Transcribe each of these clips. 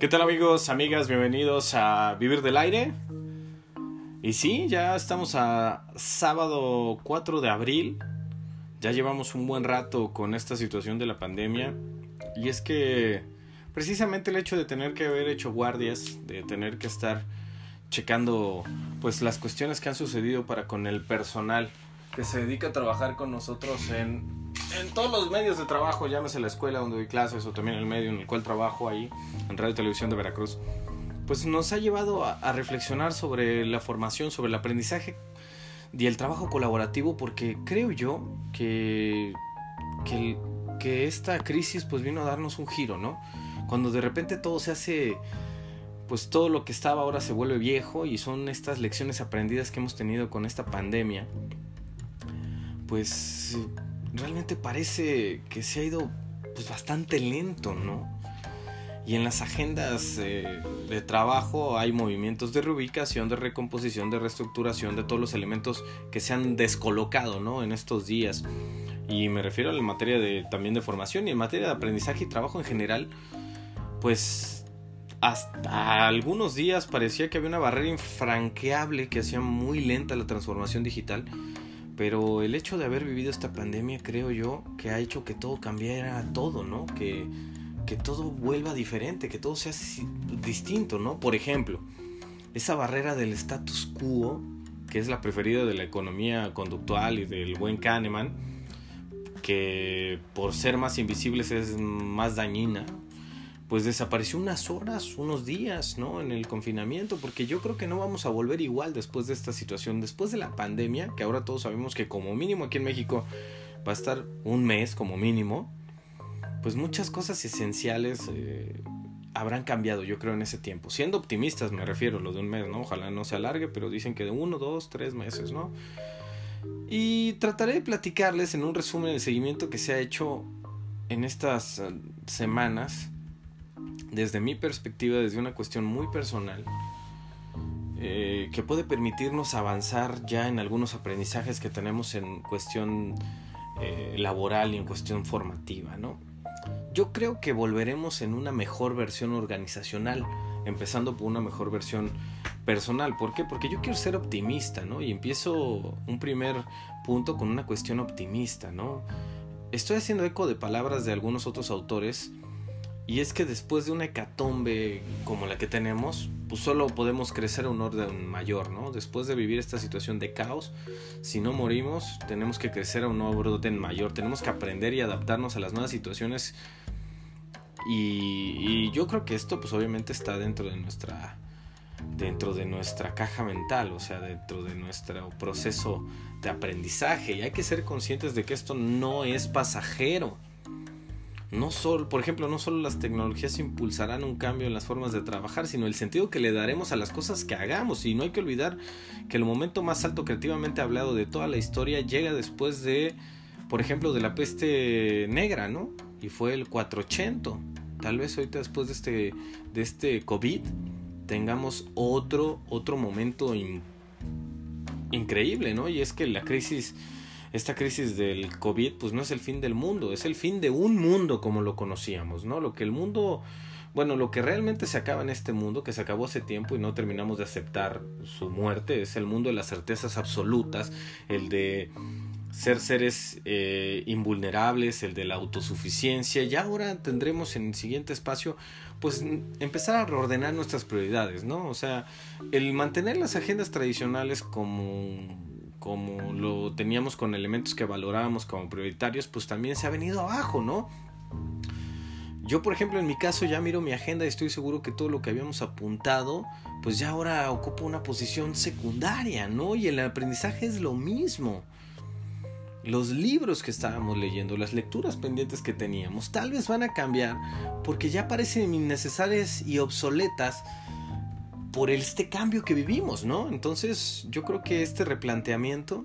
¿Qué tal amigos, amigas? Bienvenidos a Vivir del Aire. Y sí, ya estamos a sábado 4 de abril. Ya llevamos un buen rato con esta situación de la pandemia. Y es que precisamente el hecho de tener que haber hecho guardias, de tener que estar checando pues las cuestiones que han sucedido para con el personal que se dedica a trabajar con nosotros en en todos los medios de trabajo, llámese la escuela donde doy clases o también el medio en el cual trabajo ahí, en Radio Televisión de Veracruz, pues nos ha llevado a, reflexionar sobre la formación, sobre el aprendizaje y el trabajo colaborativo, porque creo yo que, que, que esta crisis pues vino a darnos un giro, ¿no? Cuando de repente todo se hace pues todo lo que estaba ahora se vuelve viejo y son estas lecciones aprendidas que hemos tenido con esta pandemia. Pues realmente parece que se ha ido pues, bastante lento, ¿no? Y en las agendas eh, de trabajo hay movimientos de reubicación, de recomposición, de reestructuración de todos los elementos que se han descolocado ¿no? en estos días. Y me refiero a la materia de, también de formación y en materia de aprendizaje y trabajo en general, pues hasta algunos días parecía que había una barrera infranqueable que hacía muy lenta la transformación digital pero el hecho de haber vivido esta pandemia creo yo que ha hecho que todo cambiara todo, ¿no? Que, que todo vuelva diferente, que todo sea distinto, ¿no? Por ejemplo, esa barrera del status quo, que es la preferida de la economía conductual y del buen Kahneman, que por ser más invisibles es más dañina, pues desapareció unas horas, unos días, ¿no? En el confinamiento, porque yo creo que no vamos a volver igual después de esta situación, después de la pandemia, que ahora todos sabemos que como mínimo aquí en México va a estar un mes como mínimo, pues muchas cosas esenciales eh, habrán cambiado, yo creo, en ese tiempo. Siendo optimistas me refiero, lo de un mes, ¿no? Ojalá no se alargue, pero dicen que de uno, dos, tres meses, ¿no? Y trataré de platicarles en un resumen el seguimiento que se ha hecho en estas eh, semanas desde mi perspectiva, desde una cuestión muy personal, eh, que puede permitirnos avanzar ya en algunos aprendizajes que tenemos en cuestión eh, laboral y en cuestión formativa, ¿no? Yo creo que volveremos en una mejor versión organizacional, empezando por una mejor versión personal. ¿Por qué? Porque yo quiero ser optimista, ¿no? Y empiezo un primer punto con una cuestión optimista, ¿no? Estoy haciendo eco de palabras de algunos otros autores y es que después de una hecatombe como la que tenemos, pues solo podemos crecer a un orden mayor, ¿no? Después de vivir esta situación de caos, si no morimos, tenemos que crecer a un orden mayor, tenemos que aprender y adaptarnos a las nuevas situaciones. Y, yo creo que esto, pues obviamente está dentro de nuestra dentro de nuestra caja mental, o sea, dentro de nuestro proceso de aprendizaje. Y hay que ser conscientes de que esto no es pasajero no solo, por ejemplo, no solo las tecnologías impulsarán un cambio en las formas de trabajar, sino el sentido que le daremos a las cosas que hagamos. Y no hay que olvidar que el momento más alto creativamente hablado de toda la historia llega después de, por ejemplo, de la peste negra, ¿no? Y fue el 480. Tal vez ahorita después de este, de este COVID tengamos otro, otro momento increíble, ¿no? Y es que la crisis esta crisis del COVID pues no es el fin del mundo, es el fin de un mundo como lo conocíamos, ¿no? Lo que el mundo, bueno, lo que realmente se acaba en este mundo, que se acabó hace tiempo y no terminamos de aceptar su muerte, es el mundo de las certezas absolutas, el de ser seres eh, invulnerables, el de la autosuficiencia, y ahora tendremos en el siguiente espacio pues empezar a reordenar nuestras prioridades, ¿no? O sea, el mantener las agendas tradicionales como como lo teníamos con elementos que valorábamos como prioritarios, pues también se ha venido abajo, ¿no? Yo, por ejemplo, en mi caso ya miro mi agenda y estoy seguro que todo lo que habíamos apuntado, pues ya ahora ocupa una posición secundaria, ¿no? Y el aprendizaje es lo mismo. Los libros que estábamos leyendo, las lecturas pendientes que teníamos, tal vez van a cambiar porque ya parecen innecesarias y obsoletas por este cambio que vivimos, ¿no? Entonces yo creo que este replanteamiento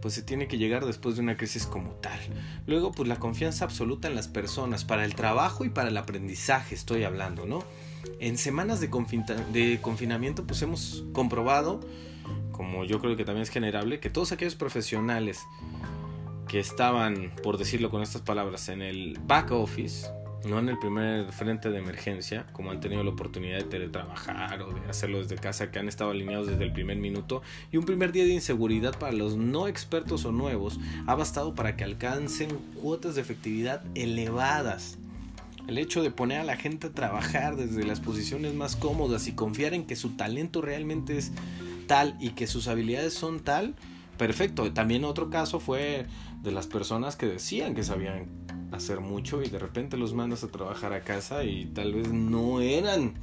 pues se tiene que llegar después de una crisis como tal. Luego pues la confianza absoluta en las personas, para el trabajo y para el aprendizaje estoy hablando, ¿no? En semanas de, de confinamiento pues hemos comprobado, como yo creo que también es generable, que todos aquellos profesionales que estaban, por decirlo con estas palabras, en el back office, no en el primer frente de emergencia, como han tenido la oportunidad de teletrabajar o de hacerlo desde casa, que han estado alineados desde el primer minuto, y un primer día de inseguridad para los no expertos o nuevos ha bastado para que alcancen cuotas de efectividad elevadas. El hecho de poner a la gente a trabajar desde las posiciones más cómodas y confiar en que su talento realmente es tal y que sus habilidades son tal, perfecto. También otro caso fue de las personas que decían que sabían hacer mucho y de repente los mandas a trabajar a casa y tal vez no eran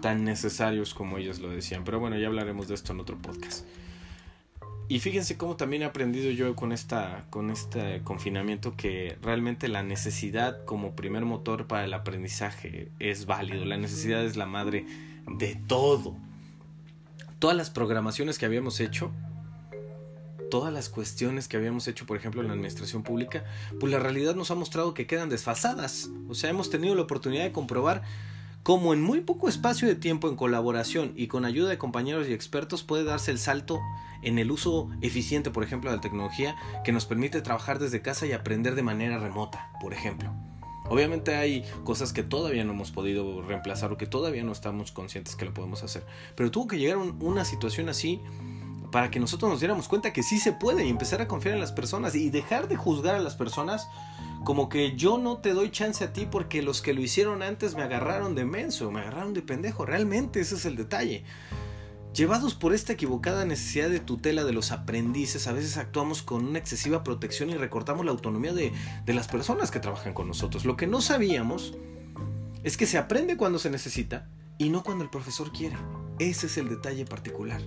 tan necesarios como ellos lo decían. Pero bueno, ya hablaremos de esto en otro podcast. Y fíjense cómo también he aprendido yo con, esta, con este confinamiento que realmente la necesidad como primer motor para el aprendizaje es válido. La necesidad es la madre de todo. Todas las programaciones que habíamos hecho todas las cuestiones que habíamos hecho, por ejemplo, en la administración pública, pues la realidad nos ha mostrado que quedan desfasadas. O sea, hemos tenido la oportunidad de comprobar cómo en muy poco espacio de tiempo en colaboración y con ayuda de compañeros y expertos puede darse el salto en el uso eficiente, por ejemplo, de la tecnología que nos permite trabajar desde casa y aprender de manera remota, por ejemplo. Obviamente hay cosas que todavía no hemos podido reemplazar o que todavía no estamos conscientes que lo podemos hacer. Pero tuvo que llegar una situación así para que nosotros nos diéramos cuenta que sí se puede y empezar a confiar en las personas y dejar de juzgar a las personas como que yo no te doy chance a ti porque los que lo hicieron antes me agarraron de menso, me agarraron de pendejo. Realmente ese es el detalle. Llevados por esta equivocada necesidad de tutela de los aprendices, a veces actuamos con una excesiva protección y recortamos la autonomía de, de las personas que trabajan con nosotros. Lo que no sabíamos es que se aprende cuando se necesita y no cuando el profesor quiere. Ese es el detalle particular.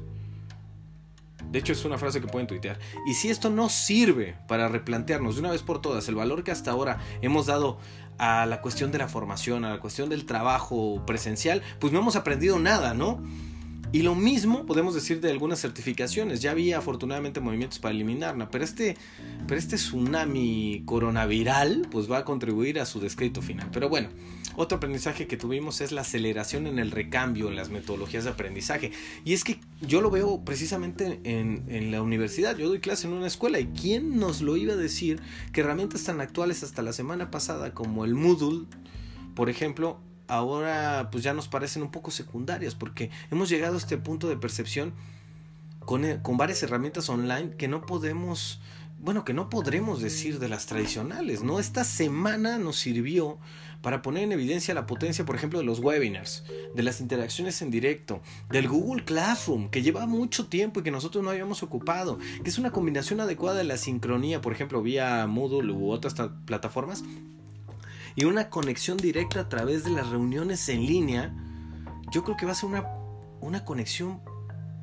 De hecho, es una frase que pueden tuitear. Y si esto no sirve para replantearnos de una vez por todas el valor que hasta ahora hemos dado a la cuestión de la formación, a la cuestión del trabajo presencial, pues no hemos aprendido nada, ¿no? Y lo mismo podemos decir de algunas certificaciones. Ya había afortunadamente movimientos para eliminarla, pero este, pero este tsunami coronaviral pues va a contribuir a su descrito final. Pero bueno, otro aprendizaje que tuvimos es la aceleración en el recambio en las metodologías de aprendizaje. Y es que yo lo veo precisamente en, la universidad. Yo doy clase en una escuela y ¿quién nos lo iba a decir que herramientas tan actuales hasta la semana pasada como el Moodle, por ejemplo, ahora pues ya nos parecen un poco secundarias porque hemos llegado a este punto de percepción con, eh, con, varias herramientas online que no podemos, bueno, que no podremos decir de las tradicionales, ¿no? Esta semana nos sirvió para poner en evidencia la potencia, por ejemplo, de los webinars, de las interacciones en directo, del Google Classroom, que lleva mucho tiempo y que nosotros no habíamos ocupado, que es una combinación adecuada de la sincronía, por ejemplo, vía Moodle u otras plataformas, y una conexión directa a través de las reuniones en línea, yo creo que va a ser una, una conexión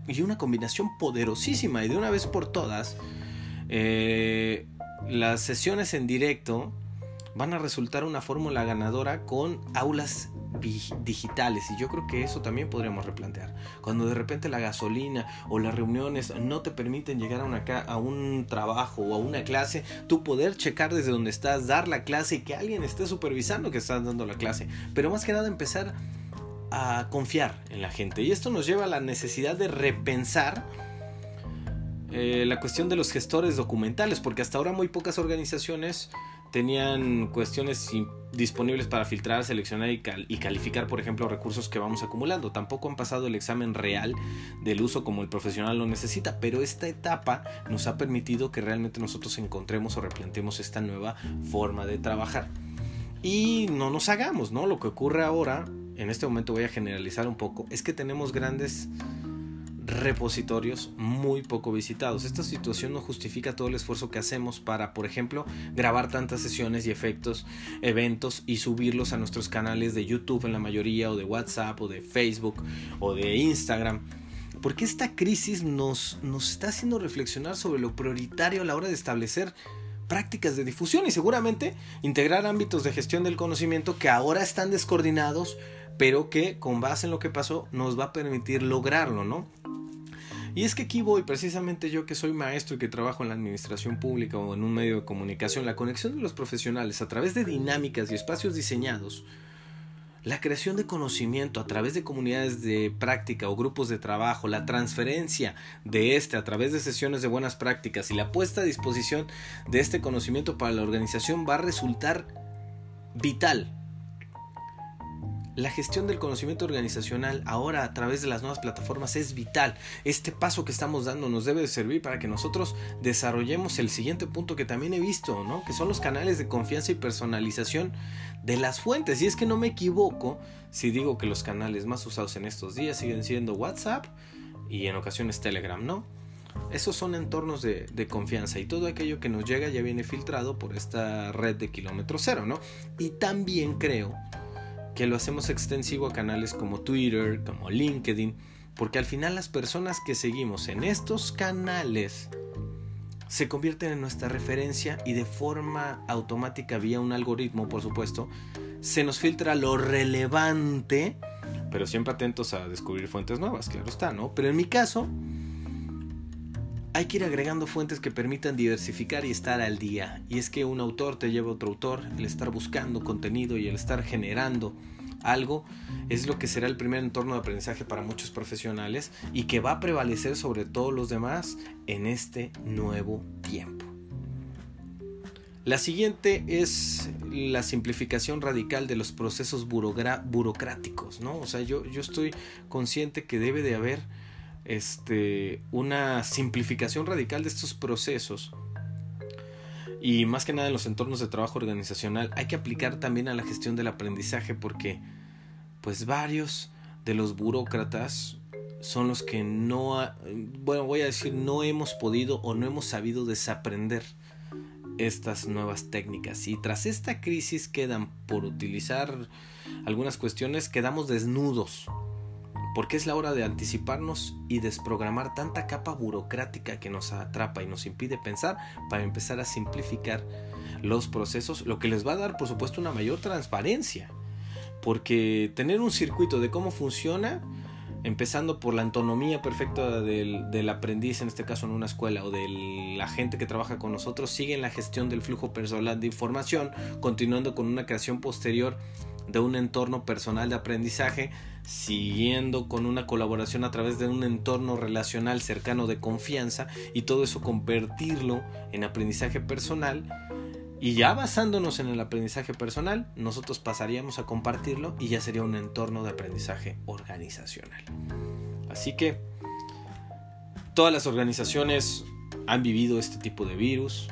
y una combinación poderosísima. Y de una vez por todas, eh, las sesiones en directo van a resultar una fórmula ganadora con aulas digitales y yo creo que eso también podríamos replantear. Cuando de repente la gasolina o las reuniones no te permiten llegar a, a un trabajo o a una clase, tú poder checar desde donde estás, dar la clase y que alguien esté supervisando que estás dando la clase. Pero más que nada empezar a confiar en la gente. Y esto nos lleva a la necesidad de repensar eh, la cuestión de los gestores documentales, porque hasta ahora muy pocas organizaciones tenían cuestiones disponibles para filtrar, seleccionar y, calificar, por ejemplo, recursos que vamos acumulando. Tampoco han pasado el examen real del uso como el profesional lo necesita, pero esta etapa nos ha permitido que realmente nosotros encontremos o replanteemos esta nueva forma de trabajar. Y no nos hagamos, ¿no? Lo que ocurre ahora, en este momento voy a generalizar un poco, es que tenemos grandes repositorios muy poco visitados. Esta situación no justifica todo el esfuerzo que hacemos para, por ejemplo, grabar tantas sesiones y efectos, eventos y subirlos a nuestros canales de YouTube en la mayoría, o de WhatsApp, o de Facebook, o de Instagram. Porque esta crisis nos, nos está haciendo reflexionar sobre lo prioritario a la hora de establecer prácticas de difusión y seguramente integrar ámbitos de gestión del conocimiento que ahora están descoordinados, pero que con base en lo que pasó nos va a permitir lograrlo, ¿no? Y es que aquí voy, precisamente yo que soy maestro y que trabajo en la administración pública o en un medio de comunicación, la conexión de los profesionales a través de dinámicas y espacios diseñados, la creación de conocimiento a través de comunidades de práctica o grupos de trabajo, la transferencia de este a través de sesiones de buenas prácticas y la puesta a disposición de este conocimiento para la organización va a resultar vital La gestión del conocimiento organizacional ahora a través de las nuevas plataformas es vital. Este paso que estamos dando nos debe de servir para que nosotros desarrollemos el siguiente punto que también he visto, ¿no? Que son los canales de confianza y personalización de las fuentes. Y es que no me equivoco si digo que los canales más usados en estos días siguen siendo WhatsApp y en ocasiones Telegram, ¿no? Esos son entornos de, de, confianza y todo aquello que nos llega ya viene filtrado por esta red de kilómetro cero, ¿no? Y también creo que lo hacemos extensivo a canales como Twitter, como LinkedIn, porque al final las personas que seguimos en estos canales se convierten en nuestra referencia y de forma automática vía un algoritmo, por supuesto, se nos filtra lo relevante, pero siempre atentos a descubrir fuentes nuevas, claro está, ¿no? Pero en mi caso, hay que ir agregando fuentes que permitan diversificar y estar al día. Y es que un autor te lleva a otro autor, el estar buscando contenido y el estar generando algo es lo que será el primer entorno de aprendizaje para muchos profesionales y que va a prevalecer sobre todos los demás en este nuevo tiempo. La siguiente es la simplificación radical de los procesos burocráticos, ¿no? O sea, yo, yo estoy consciente que debe de haber este, una simplificación radical de estos procesos y más que nada en los entornos de trabajo organizacional hay que aplicar también a la gestión del aprendizaje porque pues varios de los burócratas son los que no, bueno, voy a decir, no hemos podido o no hemos sabido desaprender estas nuevas técnicas. Y tras esta crisis quedan por utilizar algunas cuestiones, quedamos desnudos porque es la hora de anticiparnos y desprogramar tanta capa burocrática que nos atrapa y nos impide pensar para empezar a simplificar los procesos, lo que les va a dar por supuesto una mayor transparencia, porque tener un circuito de cómo funciona, empezando por la autonomía perfecta del, del, aprendiz, en este caso en una escuela, o de la gente que trabaja con nosotros, sigue en la gestión del flujo personal de información, continuando con una creación posterior de un entorno personal de aprendizaje, siguiendo con una colaboración a través de un entorno relacional cercano de confianza y todo eso convertirlo en aprendizaje personal. Y ya basándonos en el aprendizaje personal, nosotros pasaríamos a compartirlo y ya sería un entorno de aprendizaje organizacional. Así que todas las organizaciones han vivido este tipo de virus,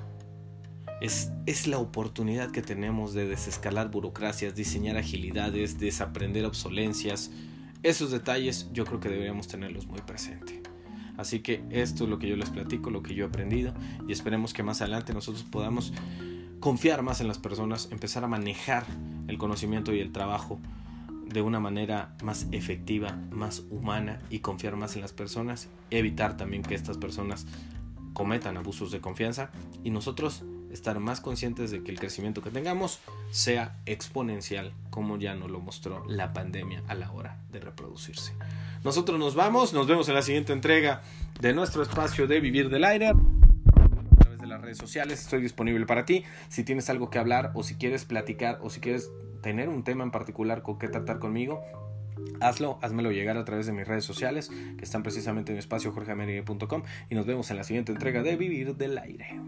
es, la oportunidad que tenemos de desescalar burocracias, diseñar agilidades, desaprender obsolencias. Esos detalles yo creo que deberíamos tenerlos muy presente. Así que esto es lo que yo les platico, lo que yo he aprendido y esperemos que más adelante nosotros podamos confiar más en las personas, empezar a manejar el conocimiento y el trabajo de una manera más efectiva, más humana y confiar más en las personas, evitar también que estas personas cometan abusos de confianza y nosotros estar más conscientes de que el crecimiento que tengamos sea exponencial, como ya nos lo mostró la pandemia a la hora de reproducirse. Nosotros nos vamos, nos vemos en la siguiente entrega de nuestro espacio de Vivir del Aire. A través de las redes sociales estoy disponible para ti. Si tienes algo que hablar o si quieres platicar o si quieres tener un tema en particular con que tratar conmigo, Hazlo, házmelo llegar a través de mis redes sociales, que están precisamente en mi espacio jorgeamergue.com y nos vemos en la siguiente entrega de Vivir del Aire.